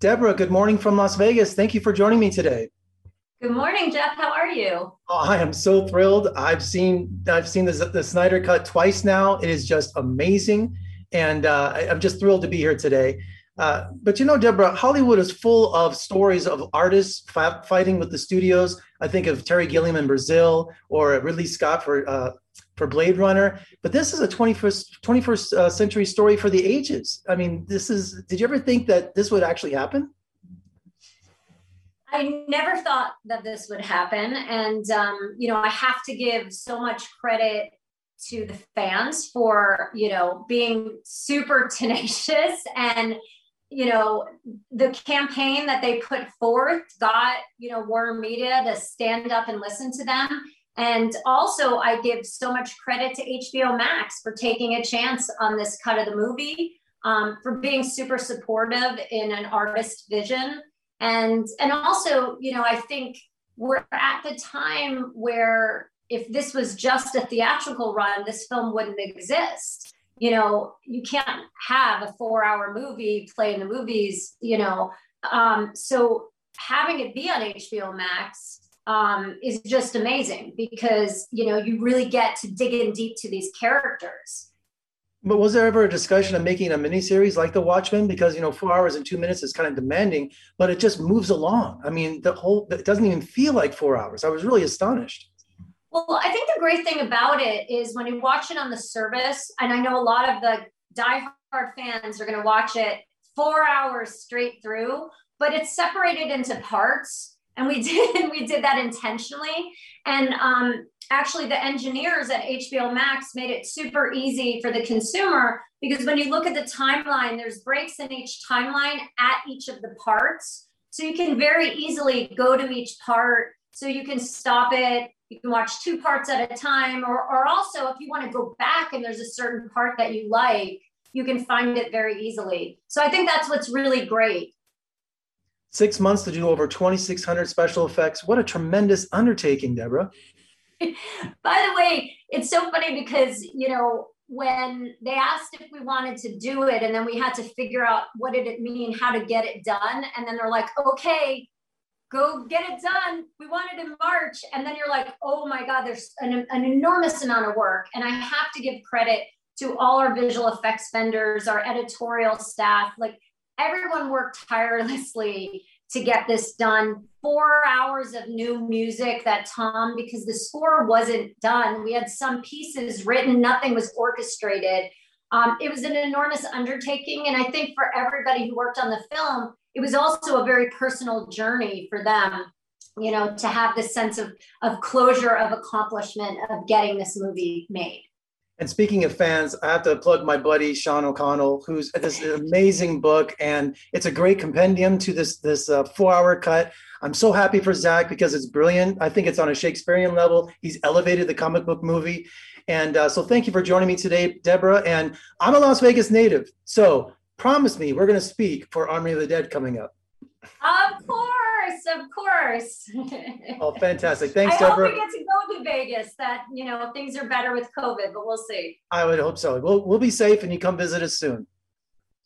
Deborah, good morning from Las Vegas. Thank you for joining me today. Good morning, Jeff. How are you? Oh, I am so thrilled. I've seen I've seen the, the Snyder Cut twice now. It is just amazing, and uh, I, am just thrilled to be here today. Uh, but you know, Deborah, Hollywood is full of stories of artists f- fighting with the studios. I think of Terry Gilliam in Brazil or Ridley Scott for uh, for Blade Runner. But this is a 21st 21st uh, century story for the ages. I mean, this is. Did you ever think that this would actually happen? I never thought that this would happen, and um, you know, I have to give so much credit to the fans for you know being super tenacious and you know the campaign that they put forth got you know warner media to stand up and listen to them and also i give so much credit to hbo max for taking a chance on this cut of the movie um, for being super supportive in an artist vision. And and also you know i think we're at the time where if this was just a theatrical run this film wouldn't exist. You know you can't have a four hour movie play in the movies you know. Um, so having it be on hbo max um, is just amazing because you know you really get to dig in deep to these characters but was there ever a discussion of making a miniseries like The Watchmen? Because you know, four hours and two minutes is kind of demanding, but it just moves along. I mean, the whole it doesn't even feel like four hours. I was really astonished. Well, I think the great thing about it is when you watch it on the service, and I know a lot of the diehard fans are going to watch it four hours straight through, but it's separated into parts, and we did we did that intentionally. And um, actually, the engineers at HBO Max made it super easy for the consumer because when you look at the timeline, there's breaks in each timeline at each of the parts, so you can very easily go to each part. So you can stop it. You can watch two parts at a time. Or, or also if you want to go back and there's a certain part that you like you can find it very easily. So i think that's what's really great six months to do over 2600 special effects what a tremendous undertaking deborah by the way it's so funny because you know when they asked if we wanted to do it and then we had to figure out what did it mean how to get it done and then they're like okay go get it done. We want it in March. And then you're like, oh my God, there's an, an enormous amount of work. And I have to give credit to all our visual effects vendors, our editorial staff. Like everyone worked tirelessly to get this done. Four hours of new music that Tom, because the score wasn't done, we had some pieces written, nothing was orchestrated. Um, it was an enormous undertaking. And I think for everybody who worked on the film, it was also a very personal journey for them you know to have this sense of of closure of accomplishment of getting this movie made and speaking of fans, I have to plug my buddy Sean O'Connell, who's this amazing book, and it's a great compendium to this this uh, four hour cut. I'm so happy for Zack because it's brilliant. I think it's on a Shakespearean level. He's elevated the comic book movie, and uh, so thank you for joining me today, Deborah. And I'm a Las Vegas native, so promise me we're going to speak for Army of the Dead coming up. Of course, of course. oh, fantastic! Thanks, Deborah. I hope we get to go to Vegas. That you know things are better with COVID, but we'll see. I would hope so. We'll we'll be safe, and you come visit us soon.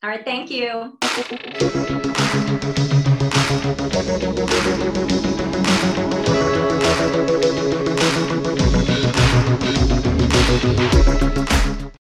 All right. Thank you.